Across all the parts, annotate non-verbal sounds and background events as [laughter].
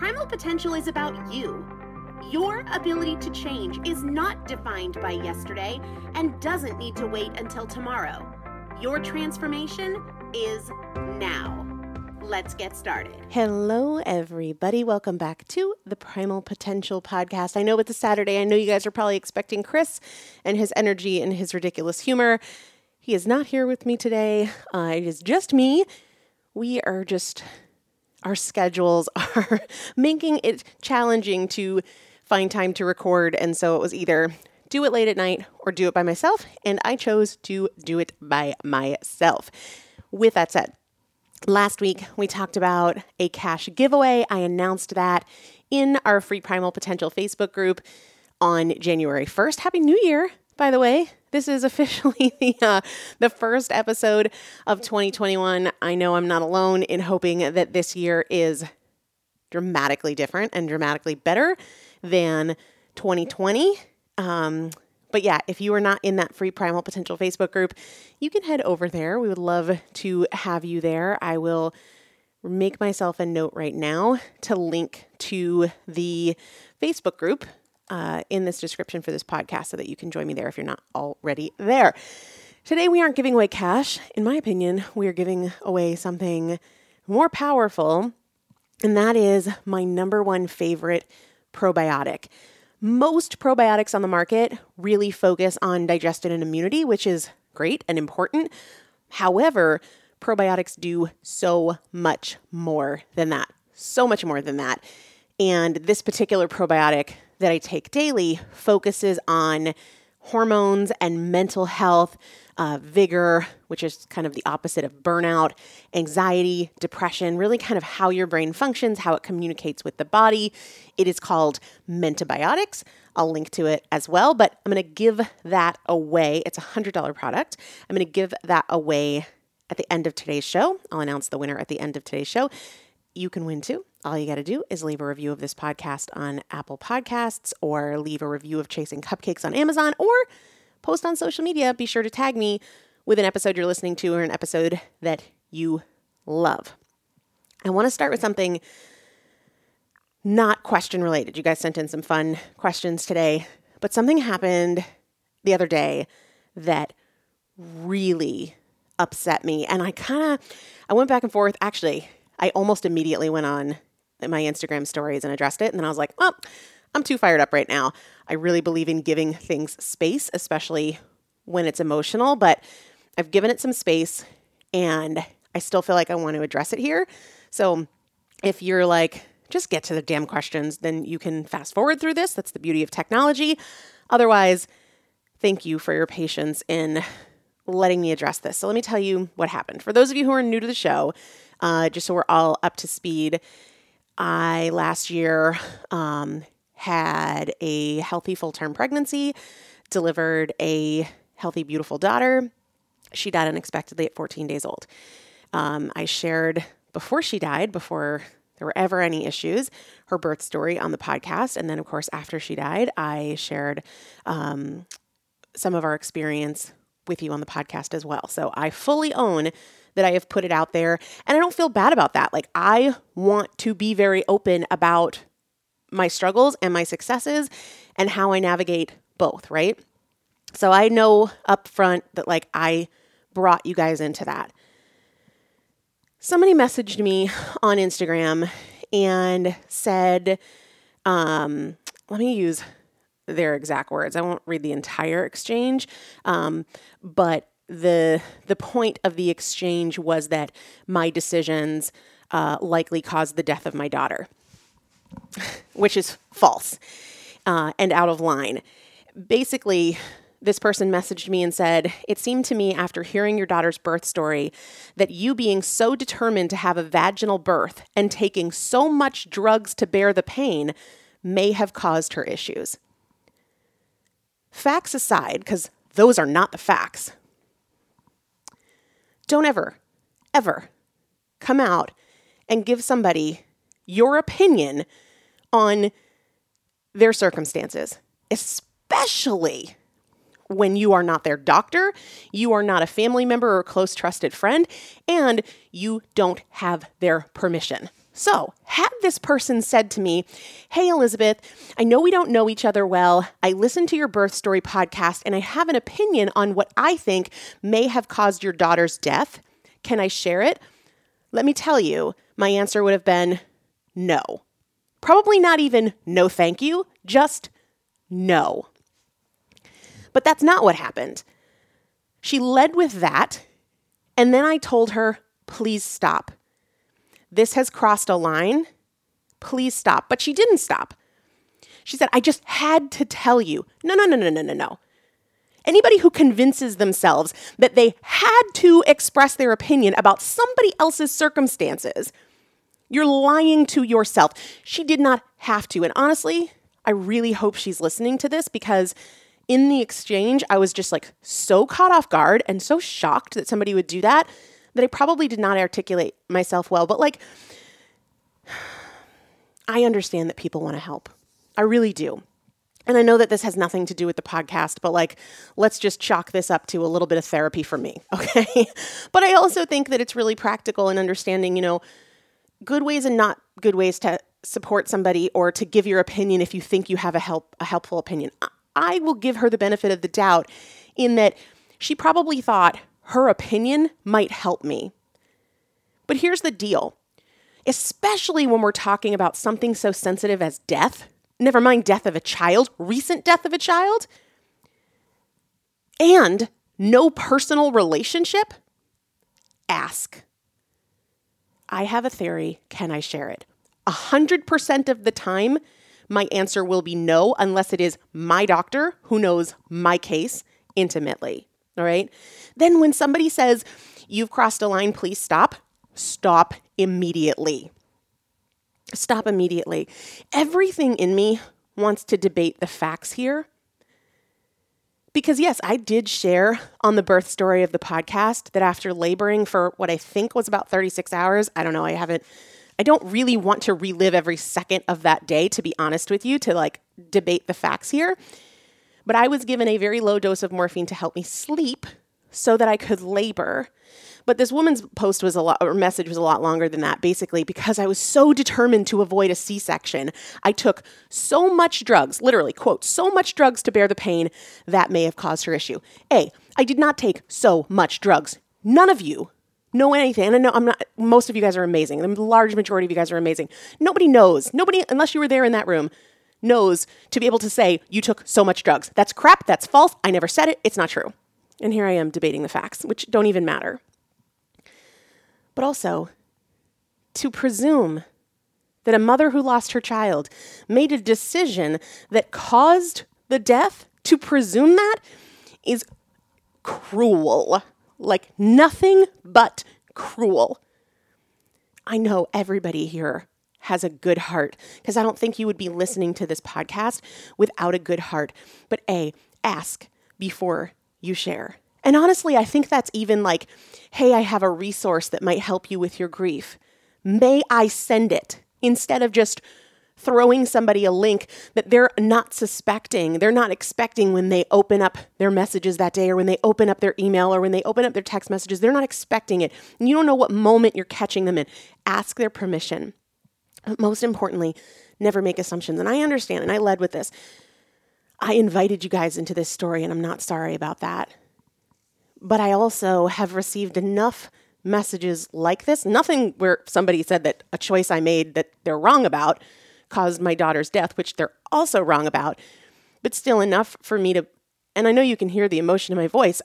Primal potential is about you. Your ability to change is not defined by yesterday and doesn't need to wait until tomorrow. Your transformation is now. Let's get started. Hello, everybody. Welcome back to the Primal Potential Podcast. I know it's a Saturday. I know you guys are probably expecting Chris and his energy and his ridiculous humor. He is not here with me today. Uh, it is just me. We are just our schedules [laughs] are making it challenging to find time to record. And so it was either do it late at night or do it by myself. And I chose to do it by myself. With that said, last week we talked about a cash giveaway. I announced that in our Free Primal Potential Facebook group on January 1st. Happy New Year, by the way. This is officially [laughs] the uh, the first episode of 2021. I know I'm not alone in hoping that this year is dramatically different and dramatically better than 2020. Um, but yeah, if you are not in that free Primal Potential Facebook group, you can head over there. We would love to have you there. I will make myself a note right now to link to the Facebook group uh, in this description for this podcast so that you can join me there if you're not already there. Today, we aren't giving away cash. In my opinion, we are giving away something more powerful, and that is my number one favorite probiotic. Most probiotics on the market really focus on digestion and immunity, which is great and important. However, probiotics do so much more than that. So much more than that. And this particular probiotic that I take daily focuses on hormones and mental health, uh, vigor, which is kind of the opposite of burnout, anxiety, depression, really kind of how your brain functions, how it communicates with the body. It is called Mentabiotics. I'll link to it as well, but I'm going to give that away. It's a $100 product. I'm going to give that away at the end of today's show. I'll announce the winner at the end of today's show. You can win too. All you got to do is leave a review of this podcast on Apple Podcasts or leave a review of Chasing Cupcakes on Amazon or post on social media. Be sure to tag me with an episode you're listening to or an episode that you love. I want to start with something not question related. You guys sent in some fun questions today, but something happened the other day that really upset me and I kind of I went back and forth actually I almost immediately went on my Instagram stories and addressed it. And then I was like, oh, I'm too fired up right now. I really believe in giving things space, especially when it's emotional, but I've given it some space and I still feel like I want to address it here. So if you're like, just get to the damn questions, then you can fast forward through this. That's the beauty of technology. Otherwise, thank you for your patience in letting me address this. So let me tell you what happened. For those of you who are new to the show, uh, just so we're all up to speed, I last year um, had a healthy full term pregnancy, delivered a healthy, beautiful daughter. She died unexpectedly at 14 days old. Um, I shared before she died, before there were ever any issues, her birth story on the podcast. And then, of course, after she died, I shared um, some of our experience with you on the podcast as well. So I fully own that I have put it out there. And I don't feel bad about that. Like, I want to be very open about my struggles and my successes and how I navigate both, right? So I know up front that, like, I brought you guys into that. Somebody messaged me on Instagram and said, um, let me use their exact words. I won't read the entire exchange, um, but the the point of the exchange was that my decisions uh, likely caused the death of my daughter, which is false uh, and out of line. Basically, this person messaged me and said, It seemed to me after hearing your daughter's birth story that you being so determined to have a vaginal birth and taking so much drugs to bear the pain may have caused her issues. Facts aside, because those are not the facts, don't ever, ever come out and give somebody your opinion on their circumstances, especially when you are not their doctor, you are not a family member or close trusted friend, and you don't have their permission. So, had this person said to me, Hey, Elizabeth, I know we don't know each other well. I listened to your birth story podcast and I have an opinion on what I think may have caused your daughter's death. Can I share it? Let me tell you, my answer would have been no. Probably not even no thank you, just no. But that's not what happened. She led with that, and then I told her, please stop. This has crossed a line. Please stop. But she didn't stop. She said, I just had to tell you. No, no, no, no, no, no, no. Anybody who convinces themselves that they had to express their opinion about somebody else's circumstances, you're lying to yourself. She did not have to. And honestly, I really hope she's listening to this because in the exchange, I was just like so caught off guard and so shocked that somebody would do that that I probably did not articulate myself well. But like, [sighs] I understand that people want to help. I really do. And I know that this has nothing to do with the podcast, but like, let's just chalk this up to a little bit of therapy for me, [laughs] okay? but I also think that it's really practical in understanding, you know, good ways and not good ways to support somebody or to give your opinion if you think you have a help a helpful opinion. I will give her the benefit of the doubt in that she probably thought her opinion might help me. But here's the deal. Especially when we're talking about something so sensitive as death, never mind death of a child, recent death of a child, and no personal relationship, ask. I have a theory. Can I share it? 100% of the time, my answer will be no, unless it is my doctor who knows my case intimately. All right. Then when somebody says, You've crossed a line, please stop, stop immediately. Stop immediately. Everything in me wants to debate the facts here. Because, yes, I did share on the birth story of the podcast that after laboring for what I think was about 36 hours, I don't know, I haven't I don't really want to relive every second of that day, to be honest with you, to like debate the facts here. But I was given a very low dose of morphine to help me sleep so that I could labor. But this woman's post was a lot, or message was a lot longer than that, basically, because I was so determined to avoid a C section. I took so much drugs, literally, quote, so much drugs to bear the pain that may have caused her issue. A, I did not take so much drugs. None of you know anything. And I know I'm not, most of you guys are amazing. The large majority of you guys are amazing. Nobody knows, nobody, unless you were there in that room, knows to be able to say, you took so much drugs. That's crap. That's false. I never said it. It's not true. And here I am debating the facts, which don't even matter. But also, to presume that a mother who lost her child made a decision that caused the death, to presume that is cruel like nothing but cruel. I know everybody here has a good heart because I don't think you would be listening to this podcast without a good heart. But A, ask before you share. And honestly, I think that's even like, hey, I have a resource that might help you with your grief. May I send it instead of just throwing somebody a link that they're not suspecting, they're not expecting when they open up their messages that day or when they open up their email or when they open up their text messages. They're not expecting it. And you don't know what moment you're catching them in. Ask their permission. Most importantly, never make assumptions. And I understand, and I led with this. I invited you guys into this story, and I'm not sorry about that. But I also have received enough messages like this, nothing where somebody said that a choice I made that they're wrong about, caused my daughter's death, which they're also wrong about, but still enough for me to, and I know you can hear the emotion in my voice.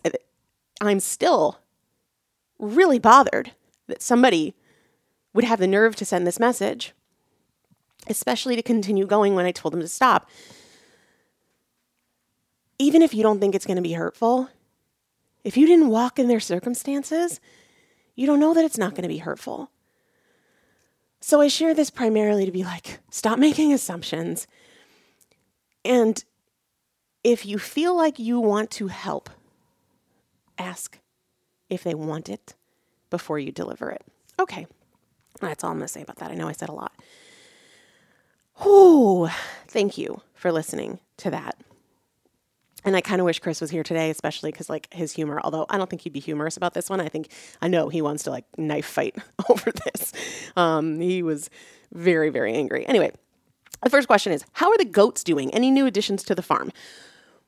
I'm still really bothered that somebody would have the nerve to send this message, especially to continue going when I told them to stop. Even if you don't think it's going to be hurtful, if you didn't walk in their circumstances, you don't know that it's not going to be hurtful. So I share this primarily to be like, stop making assumptions. And if you feel like you want to help, ask if they want it before you deliver it. Okay, that's all I'm going to say about that. I know I said a lot. Oh, thank you for listening to that. And I kind of wish Chris was here today, especially because like his humor. Although I don't think he'd be humorous about this one. I think I know he wants to like knife fight [laughs] over this. Um, he was very very angry. Anyway, the first question is: How are the goats doing? Any new additions to the farm?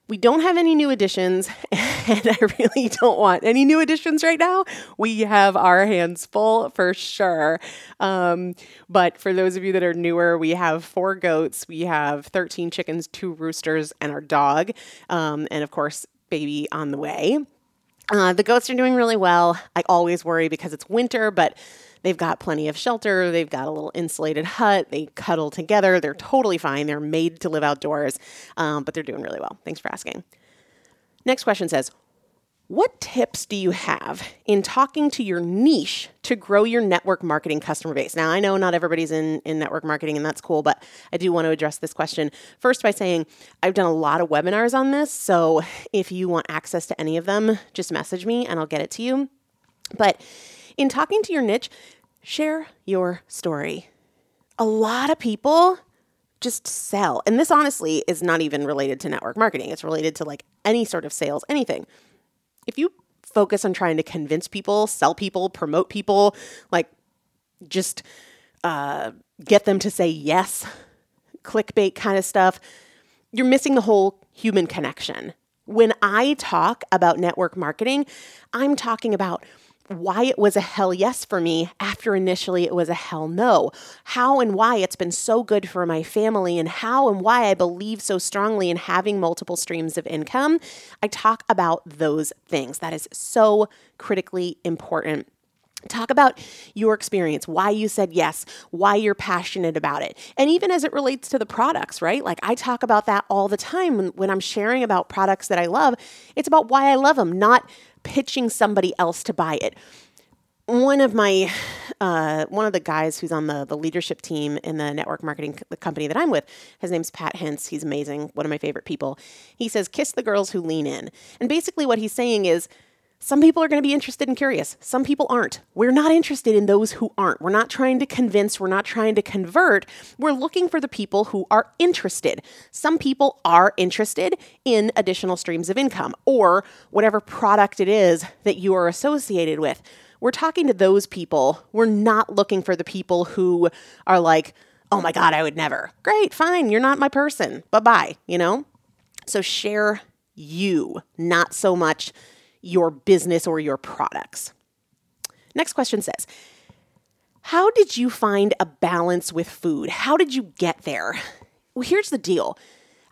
We don't have any new additions, [laughs] and I really don't want any new additions right now. We have our hands full for sure. Um, but for those of you that are newer, we have four goats, we have 13 chickens, two roosters, and our dog, um, and of course, baby on the way. Uh, the goats are doing really well. I always worry because it's winter, but they've got plenty of shelter. They've got a little insulated hut. They cuddle together. They're totally fine. They're made to live outdoors, um, but they're doing really well. Thanks for asking. Next question says, what tips do you have in talking to your niche to grow your network marketing customer base? Now, I know not everybody's in, in network marketing, and that's cool, but I do want to address this question first by saying I've done a lot of webinars on this. So if you want access to any of them, just message me and I'll get it to you. But in talking to your niche, share your story. A lot of people just sell. And this honestly is not even related to network marketing, it's related to like any sort of sales, anything if you focus on trying to convince people, sell people, promote people, like just uh, get them to say yes, clickbait kind of stuff, you're missing the whole human connection. When I talk about network marketing, I'm talking about why it was a hell yes for me after initially it was a hell no. How and why it's been so good for my family, and how and why I believe so strongly in having multiple streams of income. I talk about those things. That is so critically important. Talk about your experience, why you said yes, why you're passionate about it. And even as it relates to the products, right? Like I talk about that all the time when, I'm sharing about products that I love. It's about why I love them, not pitching somebody else to buy it. One of my, uh, one of the guys who's on the, the leadership team in the network marketing the company that I'm with, his name's Pat Hintz. He's amazing, one of my favorite people. He says, kiss the girls who lean in. And basically what he's saying is, some people are going to be interested and curious. Some people aren't. We're not interested in those who aren't. We're not trying to convince. We're not trying to convert. We're looking for the people who are interested. Some people are interested in additional streams of income or whatever product it is that you are associated with. We're talking to those people. We're not looking for the people who are like, oh my God, I would never. Great, fine. You're not my person. Bye bye, you know? So share you, not so much your business or your products. Next question says, How did you find a balance with food? How did you get there? Well, here's the deal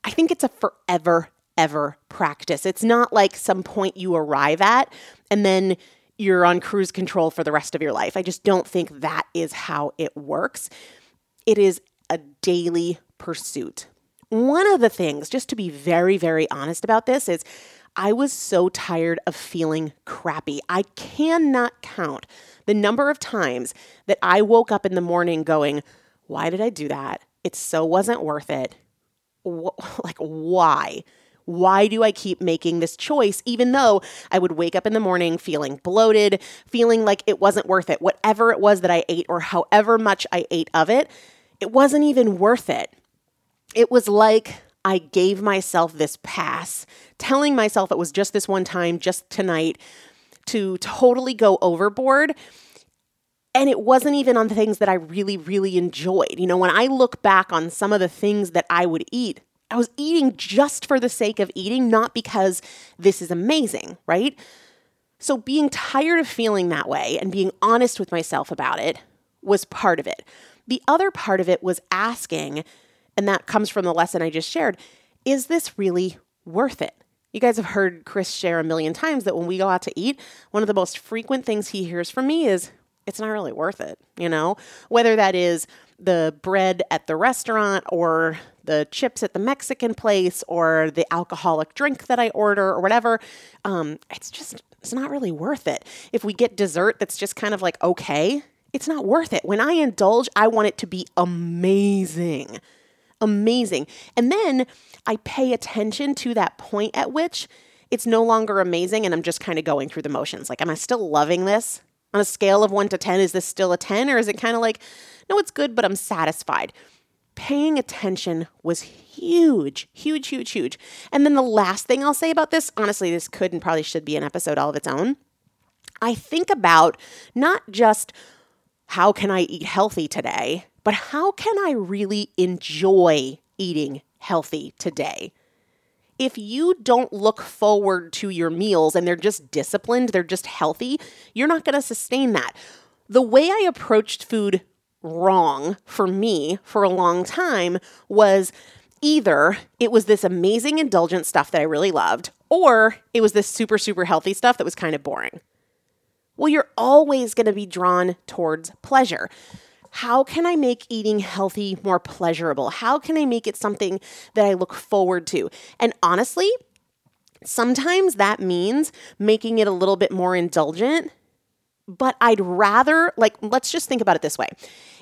I think it's a forever, ever practice. It's not like some point you arrive at and then you're on cruise control for the rest of your life. I just don't think that is how it works. It is a daily pursuit. One of the things, just to be very, very honest about this, is I was so tired of feeling crappy. I cannot count the number of times that I woke up in the morning going, Why did I do that? It so wasn't worth it. [laughs] like, why? Why do I keep making this choice, even though I would wake up in the morning feeling bloated, feeling like it wasn't worth it? Whatever it was that I ate, or however much I ate of it, it wasn't even worth it. It was like I gave myself this pass, telling myself it was just this one time, just tonight, to totally go overboard. And it wasn't even on things that I really, really enjoyed. You know, when I look back on some of the things that I would eat, I was eating just for the sake of eating, not because this is amazing, right? So being tired of feeling that way and being honest with myself about it was part of it. The other part of it was asking and that comes from the lesson I just shared. Is this really worth it? You guys have heard Chris share a million times that when we go out to eat, one of the most frequent things he hears from me is, it's not really worth it, you know? Whether that is the bread at the restaurant or the chips at the Mexican place or the alcoholic drink that I order or whatever, um, it's just, it's not really worth it. If we get dessert that's just kind of like okay, it's not worth it. When I indulge, I want it to be amazing amazing. And then I pay attention to that point at which it's no longer amazing and I'm just kind of going through the motions. Like, am I still loving this? On a scale of one to 10, is this still a 10? Or is it kind of like, no, it's good, but I'm satisfied? Paying attention was huge, huge, huge, huge. And then the last thing I'll say about this honestly, this could and probably should be an episode all of its own. I think about not just how can I eat healthy today, but how can I really enjoy eating healthy today? If you don't look forward to your meals and they're just disciplined, they're just healthy, you're not going to sustain that. The way I approached food wrong for me for a long time was either it was this amazing indulgent stuff that I really loved, or it was this super, super healthy stuff that was kind of boring. Well, you're always going to be drawn towards pleasure. How can I make eating healthy more pleasurable? How can I make it something that I look forward to? And honestly, sometimes that means making it a little bit more indulgent, but I'd rather, like, let's just think about it this way.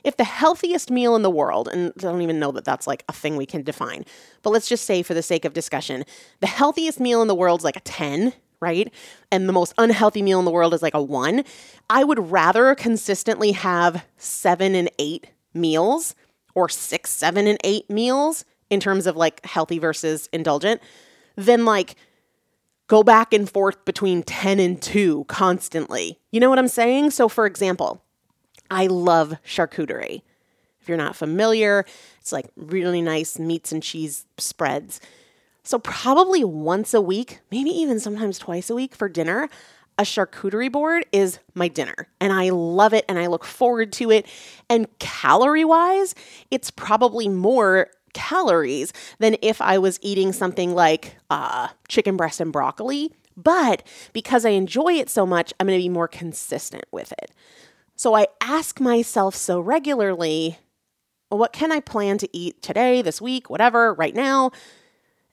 If the healthiest meal in the world, and I don't even know that that's like a thing we can define, but let's just say for the sake of discussion, the healthiest meal in the world is like a 10, right? And the most unhealthy meal in the world is like a one. I would rather consistently have seven and eight meals or six, seven, and eight meals in terms of like healthy versus indulgent than like go back and forth between 10 and 2 constantly. You know what I'm saying? So, for example, I love charcuterie. If you're not familiar, it's like really nice meats and cheese spreads. So, probably once a week, maybe even sometimes twice a week for dinner, a charcuterie board is my dinner. And I love it and I look forward to it. And calorie wise, it's probably more calories than if I was eating something like uh, chicken breast and broccoli. But because I enjoy it so much, I'm going to be more consistent with it. So I ask myself so regularly, well, what can I plan to eat today, this week, whatever, right now,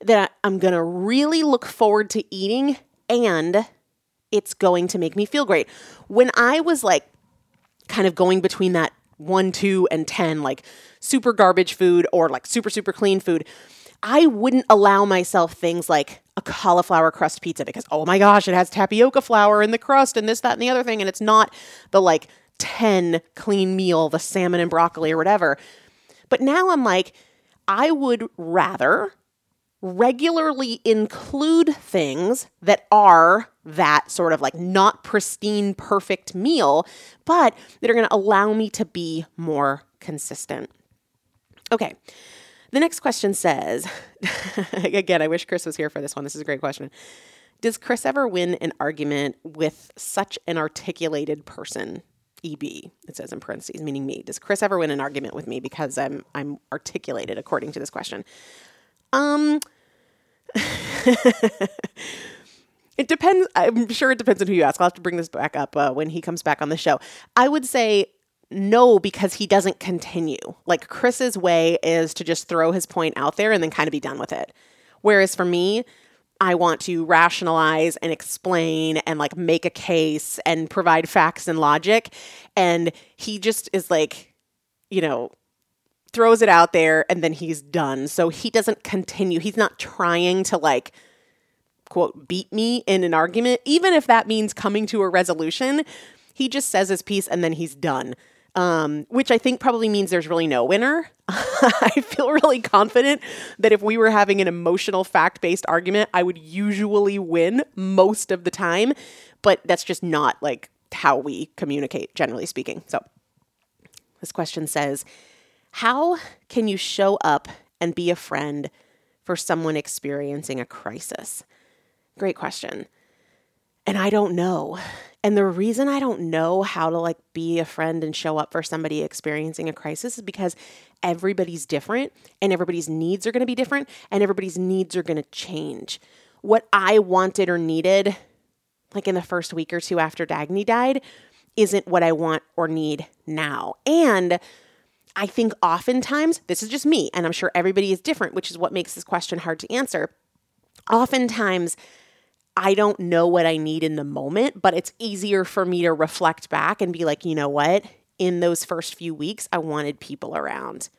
that I'm going to really look forward to eating and it's going to make me feel great. When I was like kind of going between that one, two, and 10, like super garbage food or like super, super clean food, I wouldn't allow myself things like a cauliflower crust pizza because, oh my gosh, it has tapioca flour in the crust and this, that, and the other thing. And it's not the like 10 clean meal, the salmon and broccoli or whatever. But now I'm like, I would rather regularly include things that are that sort of like not pristine, perfect meal, but that are going to allow me to be more consistent. Okay. The next question says, [laughs] again, I wish Chris was here for this one. This is a great question. Does Chris ever win an argument with such an articulated person? EB, it says in parentheses, meaning me. Does Chris ever win an argument with me because I'm I'm articulated according to this question? Um [laughs] It depends. I'm sure it depends on who you ask. I'll have to bring this back up uh, when he comes back on the show. I would say no because he doesn't continue. Like Chris's way is to just throw his point out there and then kind of be done with it. Whereas for me, I want to rationalize and explain and like make a case and provide facts and logic. And he just is like, you know, throws it out there and then he's done. So he doesn't continue. He's not trying to like, quote, beat me in an argument, even if that means coming to a resolution. He just says his piece and then he's done um, which I think probably means there's really no winner. [laughs] I feel really confident that if we were having an emotional fact based argument, I would usually win most of the time, but that's just not like how we communicate, generally speaking. So this question says How can you show up and be a friend for someone experiencing a crisis? Great question. And I don't know. And the reason I don't know how to like be a friend and show up for somebody experiencing a crisis is because everybody's different and everybody's needs are going to be different and everybody's needs are going to change. What I wanted or needed like in the first week or two after Dagny died isn't what I want or need now. And I think oftentimes, this is just me, and I'm sure everybody is different, which is what makes this question hard to answer. Oftentimes, I don't know what I need in the moment, but it's easier for me to reflect back and be like, you know what? In those first few weeks, I wanted people around.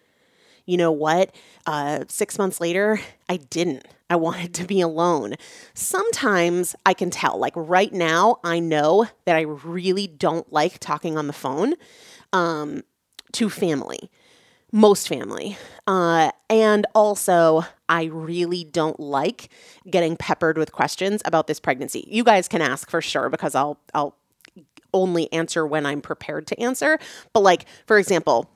You know what? Uh, six months later, I didn't. I wanted to be alone. Sometimes I can tell, like right now, I know that I really don't like talking on the phone um, to family most family. Uh, and also, I really don't like getting peppered with questions about this pregnancy. You guys can ask for sure because I'll I'll only answer when I'm prepared to answer. But like, for example,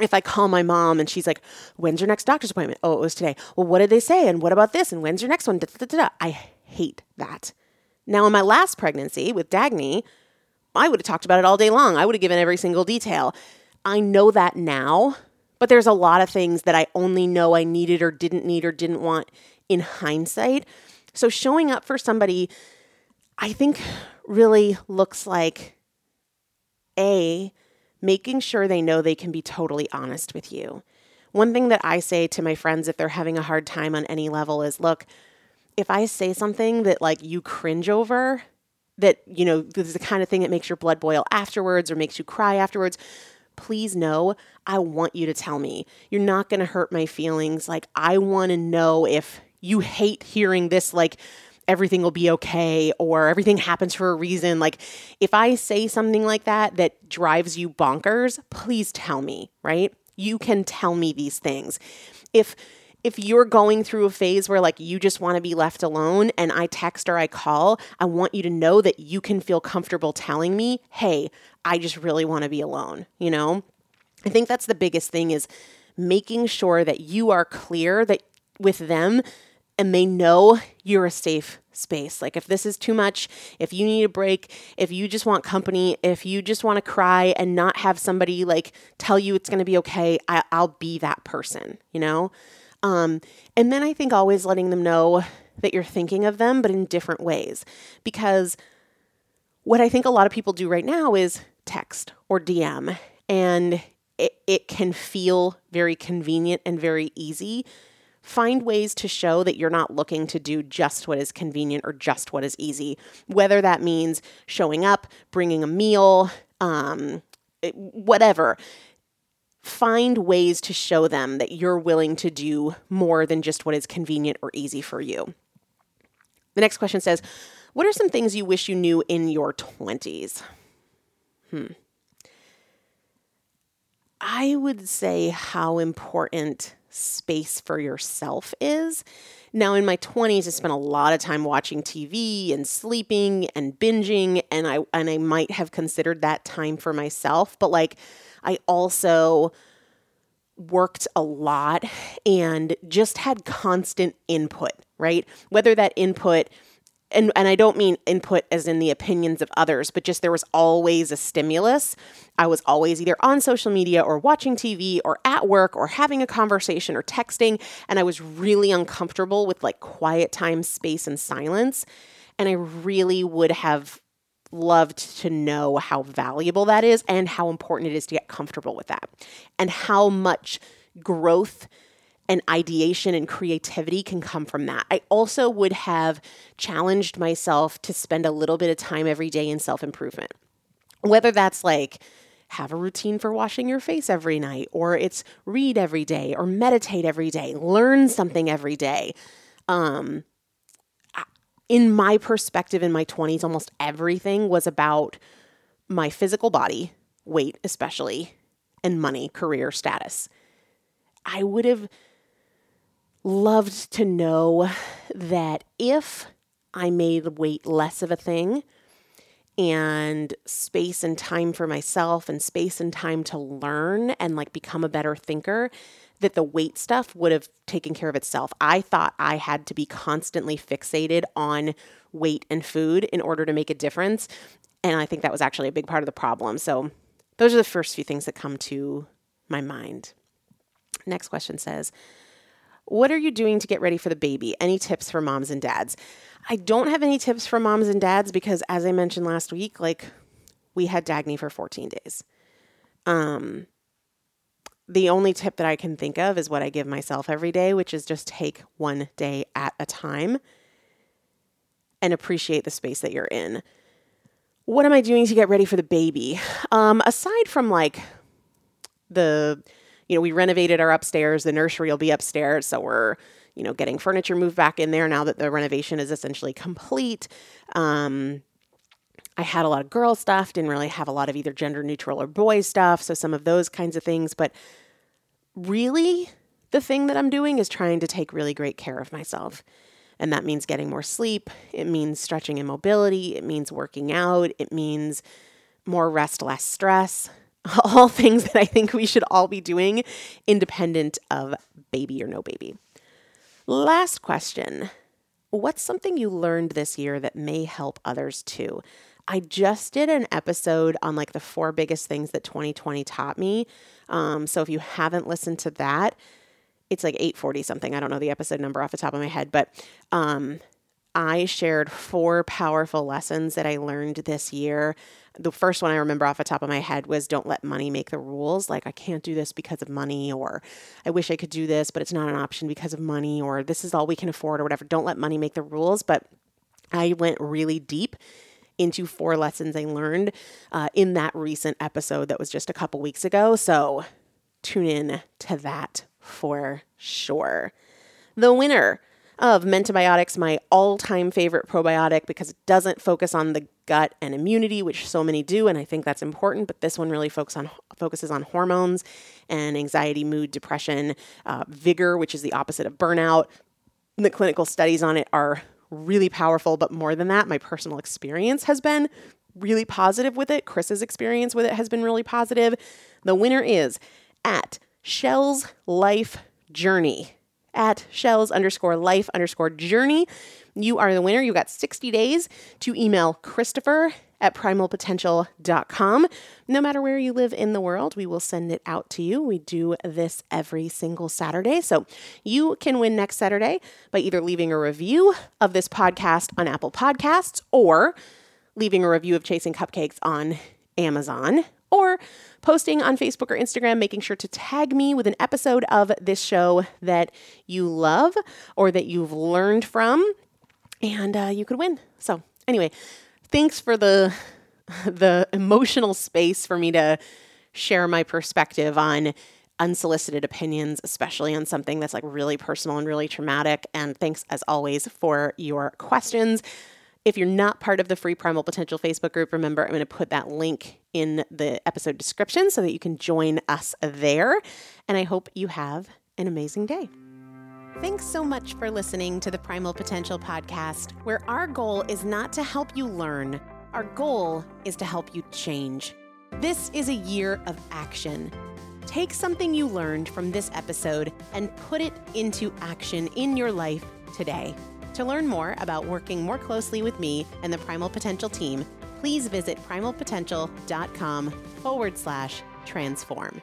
if I call my mom and she's like, "When's your next doctor's appointment?" Oh, it was today. Well, what did they say? And what about this? And when's your next one? Da, da, da, I hate that. Now, in my last pregnancy with Dagny, I would have talked about it all day long. I would have given every single detail. I know that now But there's a lot of things that I only know I needed or didn't need or didn't want in hindsight. So showing up for somebody, I think, really looks like A, making sure they know they can be totally honest with you. One thing that I say to my friends if they're having a hard time on any level is look, if I say something that like you cringe over, that, you know, this is the kind of thing that makes your blood boil afterwards or makes you cry afterwards, please know I want you to tell me. You're not going to hurt my feelings. Like, I want to know if you hate hearing this, like, everything will be okay or everything happens for a reason. Like, if I say something like that that drives you bonkers, please tell me, right? You can tell me these things. If if you're going through a phase where like you just want to be left alone and I text or I call, I want you to know that you can feel comfortable telling me, "Hey, I just really want to be alone," you know? I think that's the biggest thing is making sure that you are clear that with them and they know you're a safe space. Like if this is too much, if you need a break, if you just want company, if you just want to cry and not have somebody like tell you it's going to be okay, I, will be that person, you know? Um, and then I think always letting them know that you're thinking of them, but in different ways. Because what I think a lot of people do right now is text or DM, and it, it can feel very convenient and very easy. Find ways to show that you're not looking to do just what is convenient or just what is easy, whether that means showing up, bringing a meal, um, whatever find ways to show them that you're willing to do more than just what is convenient or easy for you. The next question says, What are some things you wish you knew in your 20s? Hmm. I would say how important space for yourself is. Now, in my 20s, I spent a lot of time watching TV and sleeping and binging, and I and I might have considered that time for myself, but like I also worked a lot and just had constant input, right? Whether that input and and I don't mean input as in the opinions of others, but just there was always a stimulus. I was always either on social media or watching TV or at work or having a conversation or texting, and I was really uncomfortable with like quiet time, space and silence. And I really would have loved to know how valuable that is and how important it is to get comfortable with that and how much growth and ideation and creativity can come from that. I also would have challenged myself to spend a little bit of time every day in self improvement, whether that's like, have a routine for washing your face every night, or it's read every day, or meditate every day, learn something every day. Um, in my perspective in my 20s, almost everything was about my physical body, weight especially, and money, career status. I would have loved to know that if I made weight less of a thing and space and time for myself and space and time to learn and like become a better thinker, that the weight stuff would have taken care of itself. I thought I had to be constantly fixated on weight and food in order to make a difference. And I think that was actually a big part of the problem. So, those are the first few things that come to my mind. Next question says, What are you doing to get ready for the baby? Any tips for moms and dads? I don't have any tips for moms and dads because, as I mentioned last week, like we had Dagny for 14 days. Um, the only tip that I can think of is what I give myself every day, which is just take one day at a time and appreciate the space that you're in. What am I doing to get ready for the baby? Um, aside from like the, you know, we renovated our upstairs, the nursery will be upstairs. So we're, you know, getting furniture moved back in there now that the renovation is essentially complete. Um, I had a lot of girl stuff, didn't really have a lot of either gender neutral or boy stuff. So some of those kinds of things. But really, the thing that I'm doing is trying to take really great care of myself. And that means getting more sleep. It means stretching and mobility. It means working out. It means more rest, less stress. [laughs] All things that I think we should all be doing independent of baby or no baby. Last question What's something you learned this year that may help others too? I just did an episode on like the four biggest things that 2020 taught me. Um, so if you haven't listened to that, it's like 840 something. I don't know the episode number off the top of my head, but um, I shared four powerful lessons that I learned this year. The first one I remember off the top of my head was don't let money make the rules. Like, I can't do this because of money, or I wish I could do this, but it's not an option because of money, or this is all we can afford, or whatever. Don't let money make the rules. But I went really deep into four lessons I learned uh, in that recent episode that was just a couple weeks ago. So tune in to that for sure. The winner of Mentibiotics, my all time favorite probiotic because it doesn't focus on the gut and immunity, which so many do, and I think that's important. But this one really focus on, focuses on hormones and anxiety, mood, depression, uh, vigor, which is the opposite of burnout. The clinical studies on it are really powerful, but more than that, my personal experience has been really positive with it. Chris's experience with it has been really positive. The winner is at Shell's Life Journey. At Shell's underscore life underscore journey. You are the winner. You've got 60 days to email Christopher at primalpotential.com. No matter where you live in the world, we will send it out to you. We do this every single Saturday. So you can win next Saturday by either leaving a review of this podcast on Apple Podcasts or leaving a review of Chasing Cupcakes on Amazon or posting on Facebook or Instagram, making sure to tag me with an episode of this show that you love or that you've learned from, and uh, you could win. So, anyway, thanks for the [laughs] the emotional space for me to share my perspective on unsolicited opinions, especially on something that's like really personal and really traumatic. And thanks as always for your questions. If you're not part of the free Primal Potential Facebook group, remember I'm going to put that link in the episode description so that you can join us there. And I hope you have an amazing day. Thanks so much for listening to the Primal Potential podcast, where our goal is not to help you learn, our goal is to help you change. This is a year of action. Take something you learned from this episode and put it into action in your life today. To learn more about working more closely with me and the Primal Potential team, please visit primalpotential.com forward slash transform.